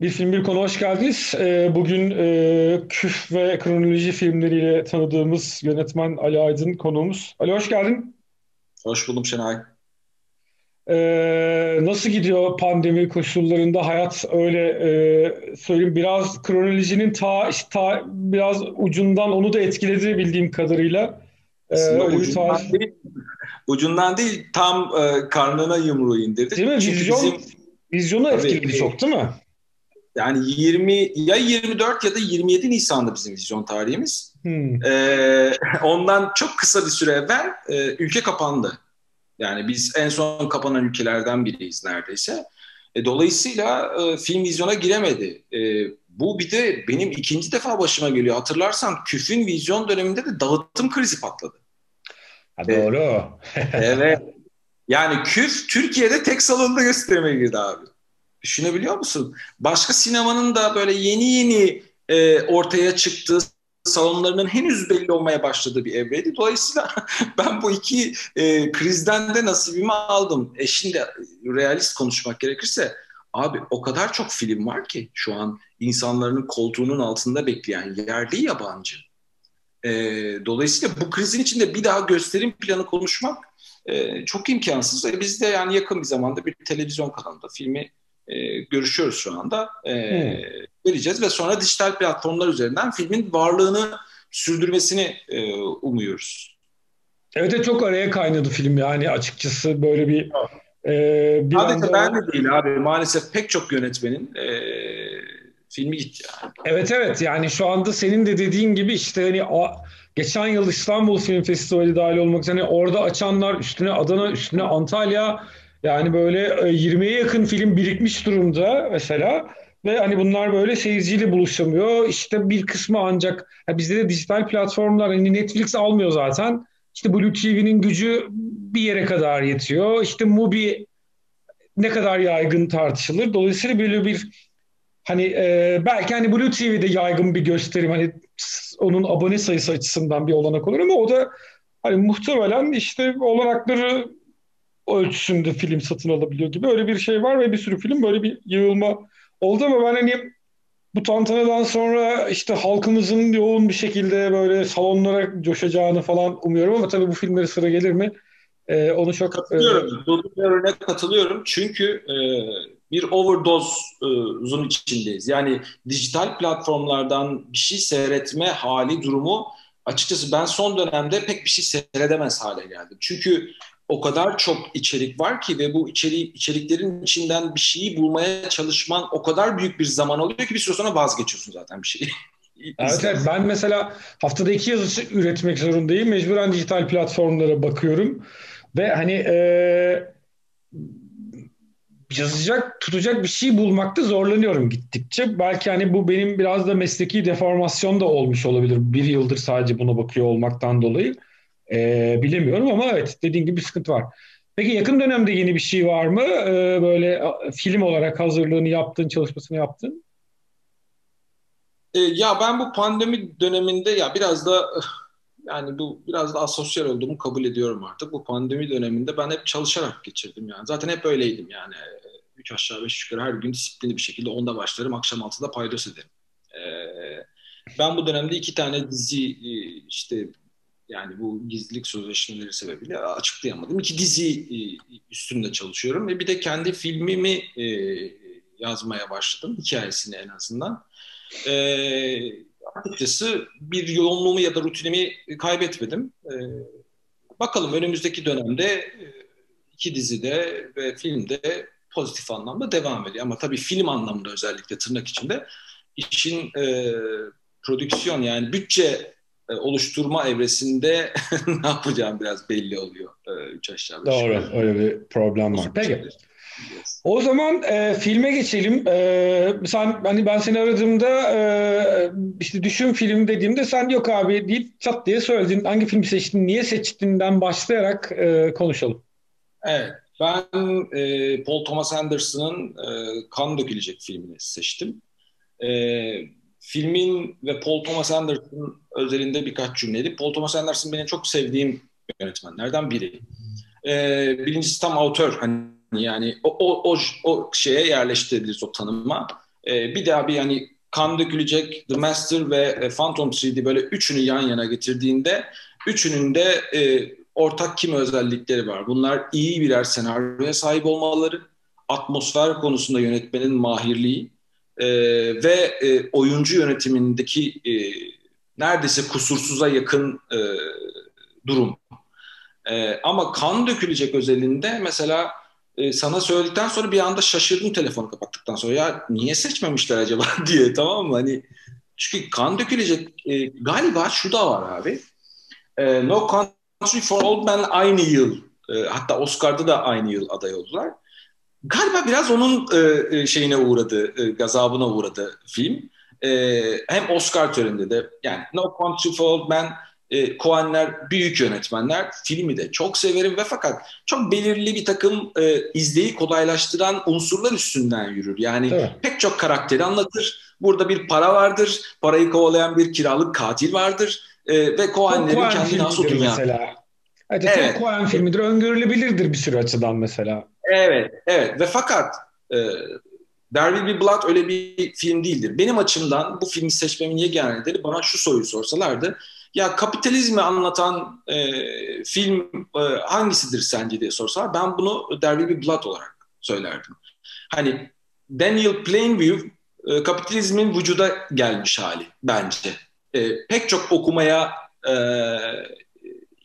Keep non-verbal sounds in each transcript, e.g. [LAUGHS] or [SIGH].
Bir film bir konu hoş geldiniz. Ee, bugün e, küf ve kronoloji filmleriyle tanıdığımız yönetmen Ali Aydın konuğumuz. Ali hoş geldin. Hoş buldum Şenay. Ee, nasıl gidiyor pandemi koşullarında hayat öyle e, söyleyeyim biraz kronolojinin ta, ta biraz ucundan onu da etkiledi bildiğim kadarıyla. Ee, ucundan, tarz... değil, ucundan değil tam e, karnına yumruğu indirdi. Değil mi? Vizyon, bizim... Vizyonu etkiledi çok değil mi? Yani 20 ya 24 ya da 27 Nisan'da bizim vizyon tarihimiz. Hmm. Ee, [LAUGHS] ondan çok kısa bir süre evvel e, ülke kapandı. Yani biz en son kapanan ülkelerden biriyiz neredeyse. E, dolayısıyla e, film vizyona giremedi. E, bu bir de benim ikinci defa başıma geliyor. Hatırlarsan küfün vizyon döneminde de dağıtım krizi patladı. Ha, doğru. evet. Yani küf Türkiye'de tek salonda gösterime girdi abi. Düşünebiliyor musun? Başka sinemanın da böyle yeni yeni e, ortaya çıktığı salonlarının henüz belli olmaya başladığı bir evreydi. Dolayısıyla [LAUGHS] ben bu iki e, krizden de nasibimi aldım. E şimdi realist konuşmak gerekirse abi o kadar çok film var ki şu an insanların koltuğunun altında bekleyen yerli yabancı. E, dolayısıyla bu krizin içinde bir daha gösterim planı konuşmak e, çok imkansız. E, biz de yani yakın bir zamanda bir televizyon kanalında filmi görüşüyoruz şu anda. E, hmm. Vereceğiz ve sonra dijital platformlar üzerinden filmin varlığını sürdürmesini e, umuyoruz. Evet de çok araya kaynadı film yani açıkçası böyle bir e, bir Sadece anda... ben de değil abi maalesef pek çok yönetmenin e, filmi gitti yani. Evet evet yani şu anda senin de dediğin gibi işte hani a, geçen yıl İstanbul Film Festivali dahil olmak üzere hani orada açanlar üstüne Adana üstüne Antalya yani böyle 20'ye yakın film birikmiş durumda mesela ve hani bunlar böyle seyirciyle buluşamıyor. İşte bir kısmı ancak ha bizde de dijital platformlar hani Netflix almıyor zaten. İşte Blue TV'nin gücü bir yere kadar yetiyor. İşte Mubi ne kadar yaygın tartışılır. Dolayısıyla böyle bir hani e, belki hani Blue TV'de yaygın bir gösterim hani onun abone sayısı açısından bir olanak olur ama o da hani muhtemelen işte olanakları ölçüsünde film satın alabiliyor gibi öyle bir şey var ve bir sürü film böyle bir yığılma oldu ama ben hani bu tantanadan sonra işte halkımızın yoğun bir şekilde böyle salonlara coşacağını falan umuyorum ama tabii bu filmlere sıra gelir mi? Ee, onu çok... Katılıyorum. E... örnek katılıyorum. Çünkü e, bir overdose'un içindeyiz. Yani dijital platformlardan bir şey seyretme hali, durumu açıkçası ben son dönemde pek bir şey seyredemez hale geldim. Çünkü o kadar çok içerik var ki ve bu içeriği, içeriklerin içinden bir şeyi bulmaya çalışman o kadar büyük bir zaman alıyor ki bir süre sonra vazgeçiyorsun zaten bir şeyi. [LAUGHS] evet, evet ben mesela haftada iki yazı üretmek zorundayım. Mecburen dijital platformlara bakıyorum. Ve hani e, yazacak, tutacak bir şey bulmakta zorlanıyorum gittikçe. Belki hani bu benim biraz da mesleki deformasyon da olmuş olabilir. Bir yıldır sadece buna bakıyor olmaktan dolayı. E, bilemiyorum ama evet dediğin gibi bir sıkıntı var. Peki yakın dönemde yeni bir şey var mı? E, böyle film olarak hazırlığını yaptın, çalışmasını yaptın? E, ya ben bu pandemi döneminde ya biraz da yani bu biraz da asosyal olduğumu kabul ediyorum artık. Bu pandemi döneminde ben hep çalışarak geçirdim yani. Zaten hep öyleydim yani. Üç aşağı beş yukarı her gün disiplinli bir şekilde onda başlarım. Akşam altıda paydos ederim. Ee, ben bu dönemde iki tane dizi işte yani bu gizlilik sözleşmeleri sebebiyle açıklayamadım. İki dizi e, üstünde çalışıyorum ve bir de kendi filmimi e, yazmaya başladım. Hikayesini en azından. E, açıkçası bir yoğunluğumu ya da rutinimi kaybetmedim. bakalım önümüzdeki dönemde iki dizide ve filmde pozitif anlamda devam ediyor. Ama tabii film anlamında özellikle tırnak içinde işin e, prodüksiyon yani bütçe oluşturma evresinde [LAUGHS] ne yapacağım biraz belli oluyor. E, üç aşağı beş Doğru öyle bir problem var. Peki. O zaman e, filme geçelim. E, sen hani ben seni aradığımda e, işte düşün film dediğimde sen yok abi deyip çat diye söyledin. Hangi film seçtin, niye seçtiğinden başlayarak e, konuşalım. Evet. Ben e, Paul Thomas Anderson'ın e, Kan Dökülecek filmini seçtim. E, filmin ve Paul Thomas Anderson özelinde birkaç cümleydi. Paul Thomas Anderson benim çok sevdiğim yönetmenlerden biri. Ee, birincisi tam autör hani yani o, o, o, o şeye yerleştirebiliriz o tanıma. E, bir daha bir yani kan dökülecek The Master ve e, Phantom 3D böyle üçünü yan yana getirdiğinde üçünün de e, ortak kim özellikleri var. Bunlar iyi birer senaryoya sahip olmaları, atmosfer konusunda yönetmenin mahirliği e, ve e, oyuncu yönetimindeki e, neredeyse kusursuza yakın e, durum. E, ama kan dökülecek özelinde mesela e, sana söyledikten sonra bir anda şaşırdım telefonu kapattıktan sonra. Ya niye seçmemişler acaba [LAUGHS] diye tamam mı? Hani çünkü kan dökülecek e, galiba şu da var abi. E, no Country for Old Men aynı yıl e, hatta Oscar'da da aynı yıl aday oldular. Galiba biraz onun e, e şeyine uğradı, e, gazabına uğradı film. E, hem Oscar töreninde de yani No Country for Old Men e, Coenler büyük yönetmenler. Filmi de çok severim ve fakat çok belirli bir takım e, izleyi kolaylaştıran unsurlar üstünden yürür. Yani evet. pek çok karakteri anlatır. Burada bir para vardır. Parayı kovalayan bir kiralık katil vardır. E, ve Coenlerin kendi nasıl dünya. Mesela. Evet, evet. Coen filmidir. Öngörülebilirdir bir sürü açıdan mesela. Evet, evet. Ve fakat e, There Will Be Blood öyle bir film değildir. Benim açımdan bu filmi seçmemin yegane nedeni bana şu soruyu sorsalardı ya kapitalizmi anlatan e, film e, hangisidir sence diye sorsalar ben bunu There Will Be Blood olarak söylerdim. Hani Daniel Plainview e, kapitalizmin vücuda gelmiş hali bence. E, pek çok okumaya e,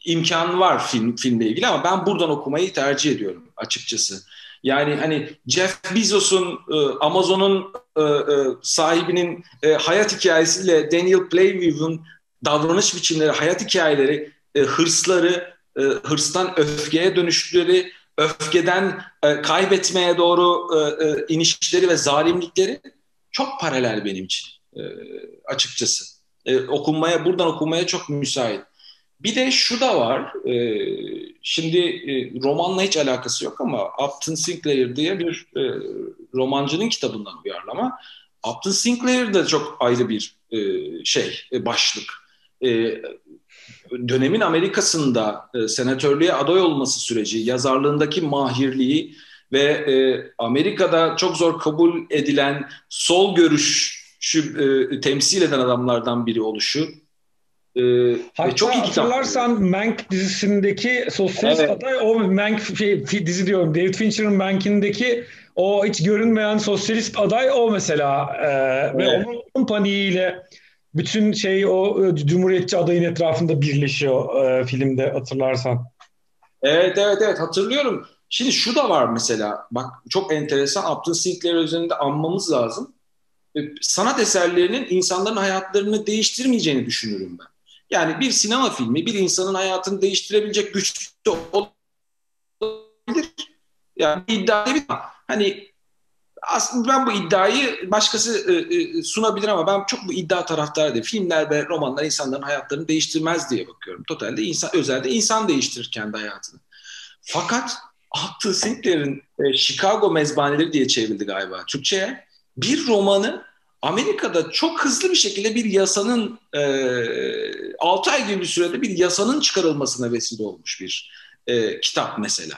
imkan var film filmle ilgili ama ben buradan okumayı tercih ediyorum açıkçası. Yani hani Jeff Bezos'un e, Amazon'un e, e, sahibinin hayat hikayesiyle Daniel Plainview'un davranış biçimleri, hayat hikayeleri, hırsları, hırstan öfkeye dönüşleri, öfkeden kaybetmeye doğru inişleri ve zalimlikleri çok paralel benim için açıkçası. E, okunmaya, buradan okunmaya çok müsait. Bir de şu da var, e, şimdi e, romanla hiç alakası yok ama Upton Sinclair diye bir e, romancının kitabından uyarlama. Upton Sinclair de çok ayrı bir e, şey, e, başlık e, dönemin Amerika'sında e, senatörlüğe aday olması süreci, yazarlığındaki mahirliği ve e, Amerika'da çok zor kabul edilen sol görüşü e, temsil eden adamlardan biri oluşu. E, Hatta çok iyi hatırlarsan Mank dizisindeki sosyalist evet. aday o Mank şey, dizi diyorum David Fincher'ın Mank'indeki o hiç görünmeyen sosyalist aday o mesela e, evet. ve onun paniğiyle bütün şey o e, Cumhuriyetçi adayın etrafında birleşiyor e, filmde hatırlarsan. Evet evet evet hatırlıyorum. Şimdi şu da var mesela bak çok enteresan Upton Sinclair üzerinde anmamız lazım. E, sanat eserlerinin insanların hayatlarını değiştirmeyeceğini düşünürüm ben. Yani bir sinema filmi bir insanın hayatını değiştirebilecek güçlü olabilir. Yani iddia değil Hani aslında ben bu iddiayı başkası e, e, sunabilir ama ben çok bu iddia taraftarı değil. Filmler ve romanlar insanların hayatlarını değiştirmez diye bakıyorum. Totalde insan, özelde insan değiştirir kendi hayatını. Fakat Arthur Sinclair'in e, Chicago Mezbaneleri diye çevrildi galiba Türkçe'ye. Bir romanı Amerika'da çok hızlı bir şekilde bir yasanın e, 6 ay gibi bir sürede bir yasanın çıkarılmasına vesile olmuş bir e, kitap mesela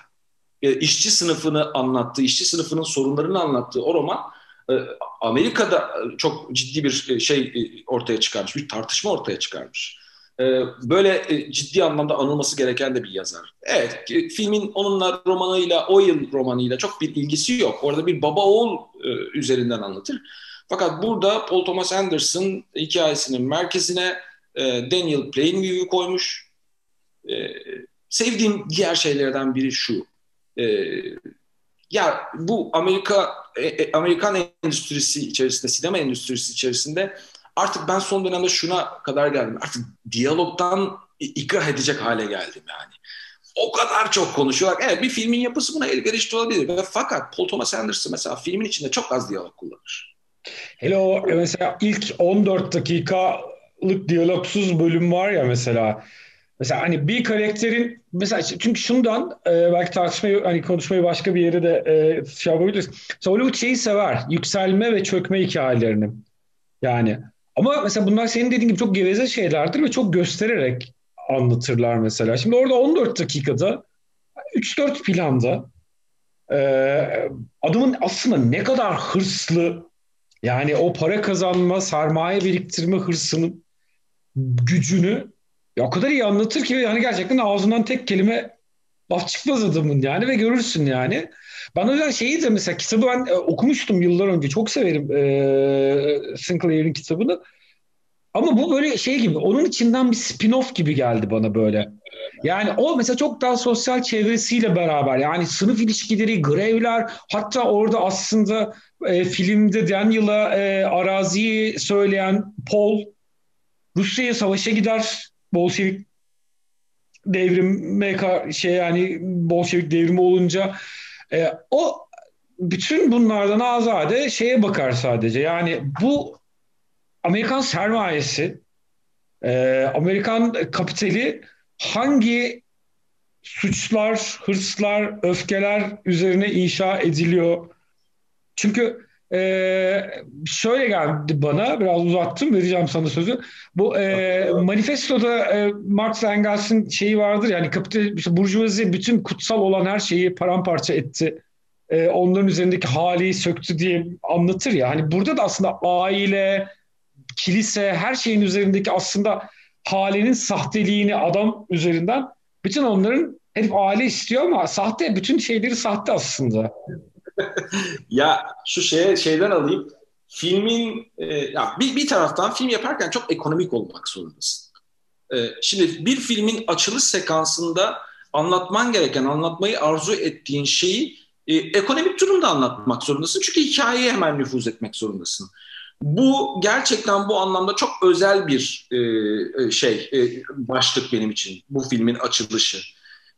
e, işçi sınıfını anlattığı, işçi sınıfının sorunlarını anlattığı o roman e, Amerika'da e, çok ciddi bir e, şey ortaya çıkarmış, bir tartışma ortaya çıkarmış. Böyle ciddi anlamda anılması gereken de bir yazar. Evet, filmin onunla romanıyla, o yıl romanıyla çok bir ilgisi yok. Orada bir baba oğul üzerinden anlatır. Fakat burada Paul Thomas Anderson hikayesinin merkezine Daniel Plainview'u koymuş. Sevdiğim diğer şeylerden biri şu e, ya bu Amerika e, e, Amerikan endüstrisi içerisinde, sinema endüstrisi içerisinde artık ben son dönemde şuna kadar geldim. Artık diyalogdan ikrah edecek hale geldim yani. O kadar çok konuşuyorlar. Evet bir filmin yapısı buna elverişli olabilir. Fakat Paul Thomas Anderson mesela filmin içinde çok az diyalog kullanır. Hele o mesela ilk 14 dakikalık diyalogsuz bölüm var ya mesela Mesela hani bir karakterin mesela çünkü şundan e, belki tartışmayı hani konuşmayı başka bir yere de e, şey yapabiliriz. Mesela Hollywood şeyi sever. Yükselme ve çökme hikayelerini. Yani ama mesela bunlar senin dediğin gibi çok geveze şeylerdir ve çok göstererek anlatırlar mesela. Şimdi orada 14 dakikada 3-4 planda e, adamın aslında ne kadar hırslı Yani o para kazanma, sermaye biriktirme hırsının gücünü ya o kadar iyi anlatır ki yani gerçekten ağzından tek kelime laf çıkmaz adamın yani ve görürsün yani. Ben o yüzden şeyi de mesela kitabı ben e, okumuştum yıllar önce. Çok severim e, Sinclair'in kitabını. Ama bu böyle şey gibi onun içinden bir spin-off gibi geldi bana böyle. Yani o mesela çok daha sosyal çevresiyle beraber yani sınıf ilişkileri, grevler hatta orada aslında e, filmde Daniel'a e, araziyi söyleyen Paul Rusya'ya savaşa gider. Bolşevik devrime şey yani Bolşevik devrimi olunca e, o bütün bunlardan azade şeye bakar sadece. Yani bu Amerikan sermayesi, e, Amerikan kapitali hangi suçlar, hırslar, öfkeler üzerine inşa ediliyor? Çünkü e, şöyle geldi bana, biraz uzattım, vereceğim sana sözü. Bu e, manifestoda e, Marx Engels'in şeyi vardır yani kapital, işte burjuvazi bütün kutsal olan her şeyi paramparça etti. E, onların üzerindeki hali söktü diye anlatır ya. Hani burada da aslında aile, kilise, her şeyin üzerindeki aslında halinin sahteliğini adam üzerinden bütün onların hep aile istiyor ama sahte bütün şeyleri sahte aslında. Ya şu şeye şeyden alayım. Filmin e, ya bir, bir taraftan film yaparken çok ekonomik olmak zorundasın. E, şimdi bir filmin açılış sekansında anlatman gereken, anlatmayı arzu ettiğin şeyi e, ekonomik durumda anlatmak zorundasın. Çünkü hikayeye hemen nüfuz etmek zorundasın. Bu gerçekten bu anlamda çok özel bir e, e, şey e, başlık benim için bu filmin açılışı.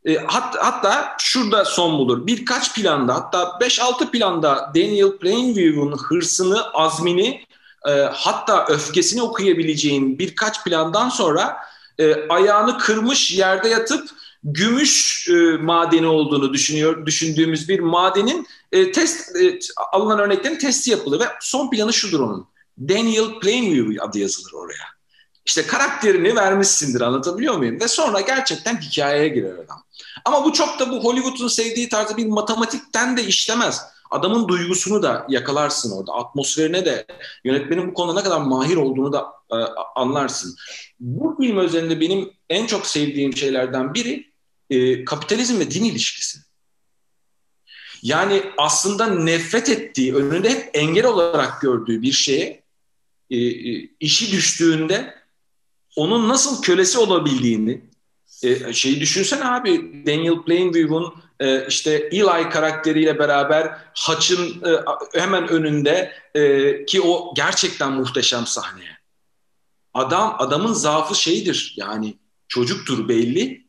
E, hat, hatta şurada son bulur. Birkaç planda hatta 5-6 planda Daniel Plainview'un hırsını, azmini e, hatta öfkesini okuyabileceğin birkaç plandan sonra e, ayağını kırmış yerde yatıp gümüş e, madeni olduğunu düşünüyor düşündüğümüz bir madenin e, test e, alınan örneklerin testi yapılır ve son planı şudur onun. Daniel Plainview adı yazılır oraya. İşte karakterini vermişsindir anlatabiliyor muyum? Ve sonra gerçekten hikayeye girer adam. Ama bu çok da bu Hollywood'un sevdiği tarzda bir matematikten de işlemez. Adamın duygusunu da yakalarsın orada. Atmosferine de yönetmenin bu konuda ne kadar mahir olduğunu da e, anlarsın. Bu film özelinde benim en çok sevdiğim şeylerden biri e, kapitalizm ve din ilişkisi. Yani aslında nefret ettiği, önünde hep engel olarak gördüğü bir şeye e, e, işi düştüğünde onun nasıl kölesi olabildiğini e, şeyi düşünsene abi Daniel Plainview'un e, işte Eli karakteriyle beraber haçın e, hemen önünde e, ki o gerçekten muhteşem sahne. Adam adamın zaafı şeydir yani çocuktur belli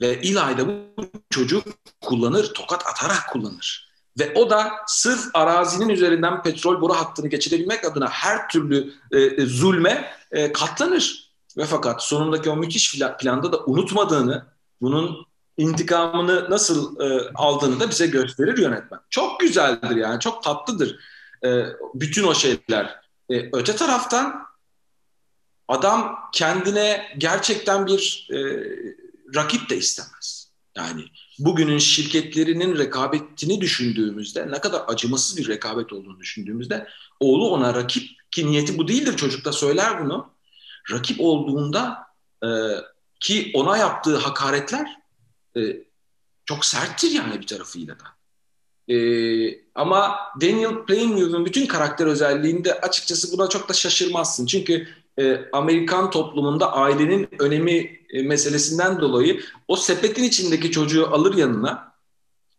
ve Eli de bu çocuk kullanır, tokat atarak kullanır. Ve o da sırf arazinin üzerinden petrol boru hattını geçirebilmek adına her türlü e, e, zulme e, katlanır. Ve fakat sonundaki o müthiş planda da unutmadığını, bunun intikamını nasıl e, aldığını da bize gösterir yönetmen. Çok güzeldir yani, çok tatlıdır e, bütün o şeyler. E, öte taraftan adam kendine gerçekten bir e, rakip de istemez. Yani bugünün şirketlerinin rekabetini düşündüğümüzde ne kadar acımasız bir rekabet olduğunu düşündüğümüzde oğlu ona rakip ki niyeti bu değildir çocuk da söyler bunu. Rakip olduğunda e, ki ona yaptığı hakaretler e, çok serttir yani bir tarafıyla da. E, ama Daniel Plainview'un bütün karakter özelliğinde açıkçası buna çok da şaşırmazsın. Çünkü e, Amerikan toplumunda ailenin önemi e, meselesinden dolayı o sepetin içindeki çocuğu alır yanına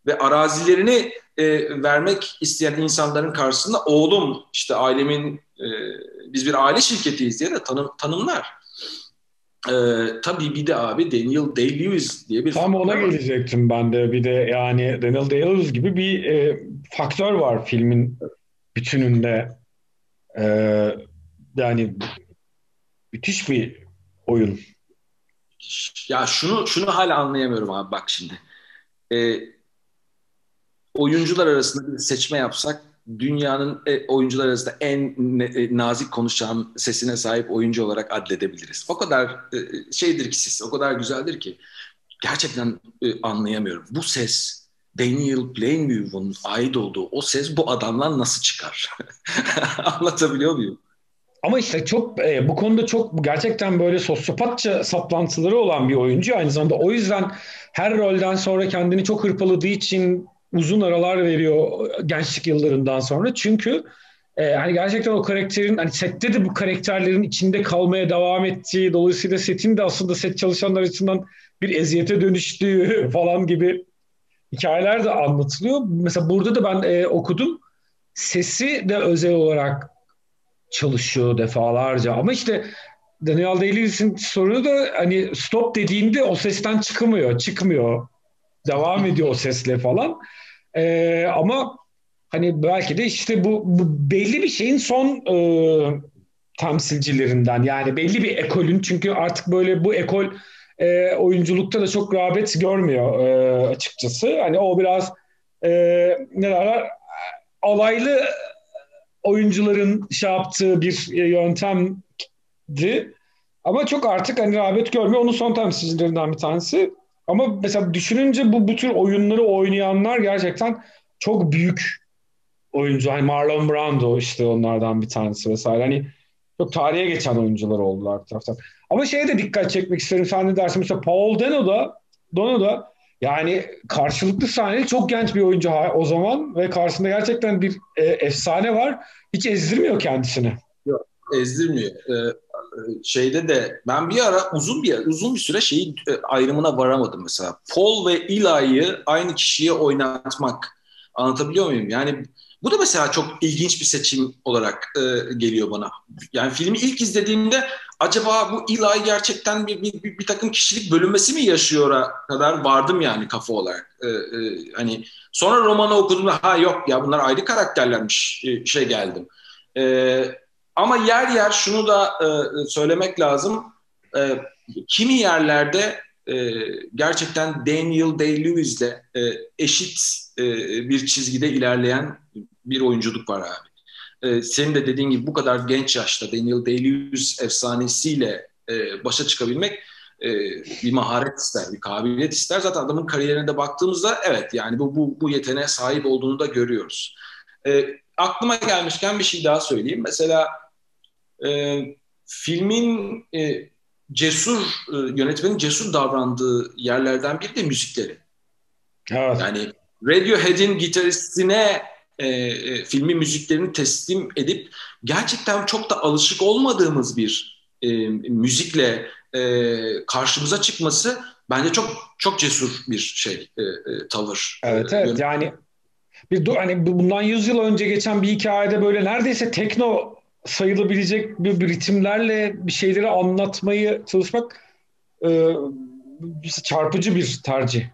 ve arazilerini e, vermek isteyen insanların karşısında oğlum işte ailemin e, biz bir aile şirketiyiz diye de tanım, tanımlar. E, tabii bir de abi Daniel Day-Lewis diye bir... Tam ona var. gelecektim ben de. Bir de yani Daniel Day-Lewis gibi bir e, faktör var filmin bütününde. E, yani müthiş bir oyun. Ya şunu şunu hala anlayamıyorum abi bak şimdi. E, oyuncular arasında bir seçme yapsak dünyanın e, oyuncular arasında en e, nazik konuşan sesine sahip oyuncu olarak adledebiliriz. O kadar e, şeydir ki siz, o kadar güzeldir ki gerçekten e, anlayamıyorum. Bu ses, Daniel Plainview'un ait olduğu o ses bu adamdan nasıl çıkar? [LAUGHS] Anlatabiliyor muyum? Ama işte çok e, bu konuda çok gerçekten böyle sosyopatça saplantıları olan bir oyuncu. Aynı zamanda o yüzden her rolden sonra kendini çok hırpaladığı için uzun aralar veriyor gençlik yıllarından sonra. Çünkü e, hani gerçekten o karakterin hani sette de bu karakterlerin içinde kalmaya devam ettiği dolayısıyla setin de aslında set çalışanlar açısından bir eziyete dönüştüğü [LAUGHS] falan gibi hikayeler de anlatılıyor. Mesela burada da ben e, okudum. Sesi de özel olarak çalışıyor defalarca. Ama işte Daniel Day-Lewis'in sorunu da hani stop dediğinde o sesten çıkmıyor, çıkmıyor. Devam ediyor o sesle falan. Ee, ama hani belki de işte bu, bu belli bir şeyin son e, temsilcilerinden yani belli bir ekolün çünkü artık böyle bu ekol e, oyunculukta da çok rağbet görmüyor e, açıkçası. Hani o biraz e, ne derler alaylı oyuncuların şey yaptığı bir e, yöntemdi. Ama çok artık hani rağbet görmüyor. Onun son temsilcilerinden bir tanesi. Ama mesela düşününce bu bu tür oyunları oynayanlar gerçekten çok büyük oyuncu. Hani Marlon Brando işte onlardan bir tanesi vesaire. Hani çok tarihe geçen oyuncular oldular taraftan. Ama şeye de dikkat çekmek isterim. Sen de dersin mesela Paul Dano da Dono da yani karşılıklı sahneli çok genç bir oyuncu o zaman ve karşısında gerçekten bir e, efsane var. Hiç ezdirmiyor kendisini. Yok, ezdirmiyor. Ee, şeyde de ben bir ara uzun bir uzun bir süre şeyi e, ayrımına varamadım mesela. Paul ve Eli'yi aynı kişiye oynatmak. Anlatabiliyor muyum? Yani bu da mesela çok ilginç bir seçim olarak e, geliyor bana. Yani filmi ilk izlediğimde acaba bu Eli gerçekten bir, bir, bir, bir takım kişilik bölünmesi mi yaşıyor kadar vardım yani kafa olarak. E, e, hani sonra romanı okuduğumda ha yok ya bunlar ayrı karakterlermiş e, şey geldim. E, ama yer yer şunu da e, söylemek lazım. E, kimi yerlerde e, gerçekten Daniel Day-Lewis'le e, eşit e, bir çizgide ilerleyen bir oyunculuk var abi. E, senin de dediğin gibi bu kadar genç yaşta Daniel Day-Lewis efsanesiyle e, başa çıkabilmek e, bir maharet ister, bir kabiliyet ister. Zaten adamın kariyerine de baktığımızda evet yani bu, bu, bu yeteneğe sahip olduğunu da görüyoruz. E, aklıma gelmişken bir şey daha söyleyeyim. Mesela e, filmin e, cesur, e, yönetmenin cesur davrandığı yerlerden biri de müzikleri. Evet. Yani Radiohead'in gitaristine e, e, filmi müziklerini teslim edip gerçekten çok da alışık olmadığımız bir e, müzikle e, karşımıza çıkması bence çok çok cesur bir şey e, e, tavır. Evet evet yani bir hani bundan 100 yıl önce geçen bir hikayede böyle neredeyse tekno sayılabilecek bir, bir ritimlerle bir şeyleri anlatmayı çalışmak e, çarpıcı bir tercih.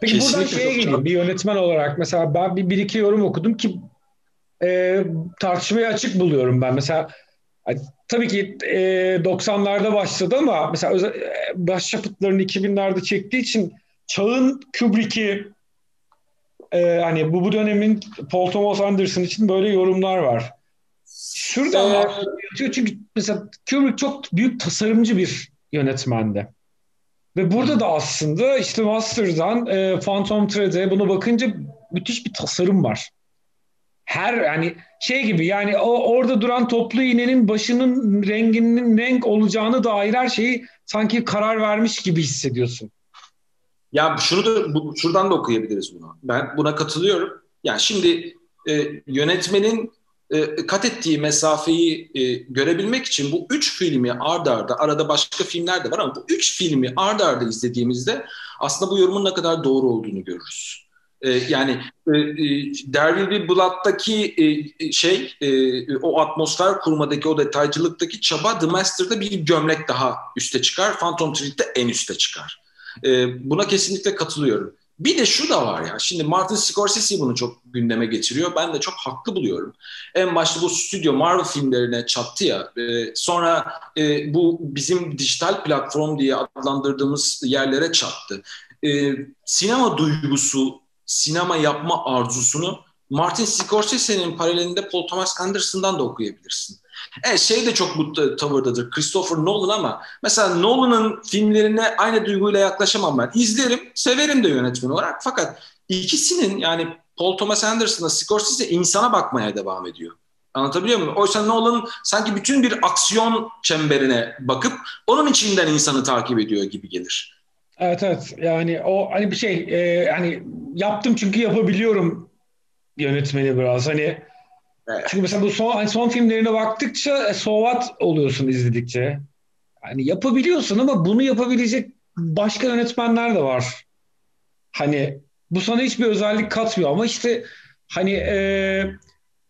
Peki Kesinlikle buradan şeye geleyim bir yönetmen olarak mesela ben bir, bir iki yorum okudum ki e, tartışmaya açık buluyorum ben. Mesela tabii ki e, 90'larda başladı ama mesela özel, e, başyapıtlarını 2000'lerde çektiği için çağın Kubrick'i e, hani bu bu dönemin Paul Thomas Anderson için böyle yorumlar var. Şuradan ee, yatıyor çünkü mesela Kubrick çok büyük tasarımcı bir yönetmendi. Ve burada da aslında işte Master'dan e, Phantom Thread'e buna bakınca müthiş bir tasarım var. Her yani şey gibi yani o orada duran toplu iğnenin başının renginin renk olacağını dair her şeyi sanki karar vermiş gibi hissediyorsun. Ya şunu da bu, şuradan da okuyabiliriz bunu. Ben buna katılıyorum. Yani şimdi e, yönetmenin e, kat ettiği mesafeyi e, görebilmek için bu üç filmi ard arda, arada başka filmler de var ama bu üç filmi ard arda izlediğimizde aslında bu yorumun ne kadar doğru olduğunu görürüz. E, yani e, e, Will Be Blood'daki e, şey, e, o atmosfer kurmadaki, o detaycılıktaki çaba The Master'da bir gömlek daha üste çıkar, Phantom Thread'de en üste çıkar. E, buna kesinlikle katılıyorum. Bir de şu da var ya, şimdi Martin Scorsese bunu çok gündeme getiriyor. Ben de çok haklı buluyorum. En başta bu stüdyo Marvel filmlerine çattı ya, e, sonra e, bu bizim dijital platform diye adlandırdığımız yerlere çattı. E, sinema duygusu, sinema yapma arzusunu Martin Scorsese'nin paralelinde Paul Thomas Anderson'dan da okuyabilirsin. Evet şey de çok bu tavırdadır. Christopher Nolan ama mesela Nolan'ın filmlerine aynı duyguyla yaklaşamam ben. İzlerim, severim de yönetmen olarak. Fakat ikisinin yani Paul Thomas Anderson'la Scorsese insana bakmaya devam ediyor. Anlatabiliyor muyum? Oysa Nolan sanki bütün bir aksiyon çemberine bakıp onun içinden insanı takip ediyor gibi gelir. Evet evet yani o hani bir şey e, hani yaptım çünkü yapabiliyorum yönetmeni biraz hani. Çünkü mesela bu son, hani son filmlerine baktıkça e, sovat oluyorsun izledikçe. Hani yapabiliyorsun ama bunu yapabilecek başka yönetmenler de var. Hani bu sana hiçbir özellik katmıyor ama işte hani e,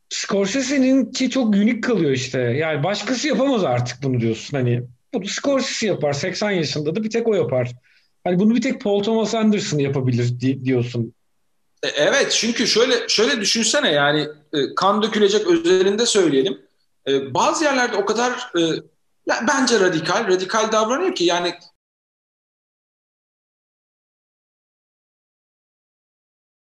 Scorsese'nin ki çok unik kalıyor işte. Yani başkası yapamaz artık bunu diyorsun. Hani bunu Scorsese yapar. 80 yaşında da bir tek o yapar. Hani bunu bir tek Paul Thomas Anderson yapabilir diyorsun. E, evet çünkü şöyle şöyle düşünsene yani e, kan dökülecek özelinde söyleyelim. E, bazı yerlerde o kadar ya bence radikal radikal davranıyor ki yani